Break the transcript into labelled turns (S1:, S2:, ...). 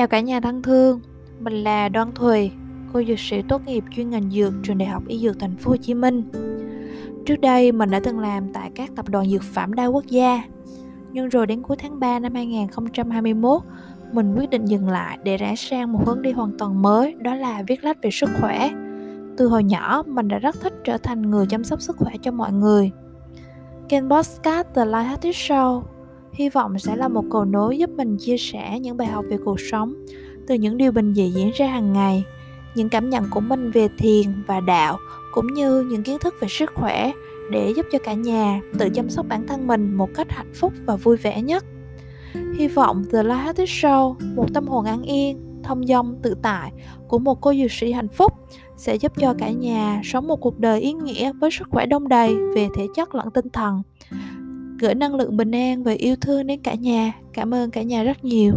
S1: chào cả nhà thân thương, mình là Đoan Thùy, cô dược sĩ tốt nghiệp chuyên ngành dược trường Đại học Y Dược Thành phố Hồ Chí Minh. Trước đây mình đã từng làm tại các tập đoàn dược phẩm đa quốc gia. Nhưng rồi đến cuối tháng 3 năm 2021, mình quyết định dừng lại để rẽ sang một hướng đi hoàn toàn mới, đó là viết lách về sức khỏe. Từ hồi nhỏ, mình đã rất thích trở thành người chăm sóc sức khỏe cho mọi người. Kênh Podcast The Life Show hy vọng sẽ là một cầu nối giúp mình chia sẻ những bài học về cuộc sống, từ những điều bình dị diễn ra hàng ngày, những cảm nhận của mình về thiền và đạo, cũng như những kiến thức về sức khỏe để giúp cho cả nhà tự chăm sóc bản thân mình một cách hạnh phúc và vui vẻ nhất. Hy vọng The Life Healthy Show, một tâm hồn an yên, thông dong, tự tại của một cô dược sĩ hạnh phúc sẽ giúp cho cả nhà sống một cuộc đời ý nghĩa với sức khỏe đông đầy về thể chất lẫn tinh thần gửi năng lượng bình an và yêu thương đến cả nhà. Cảm ơn cả nhà rất nhiều.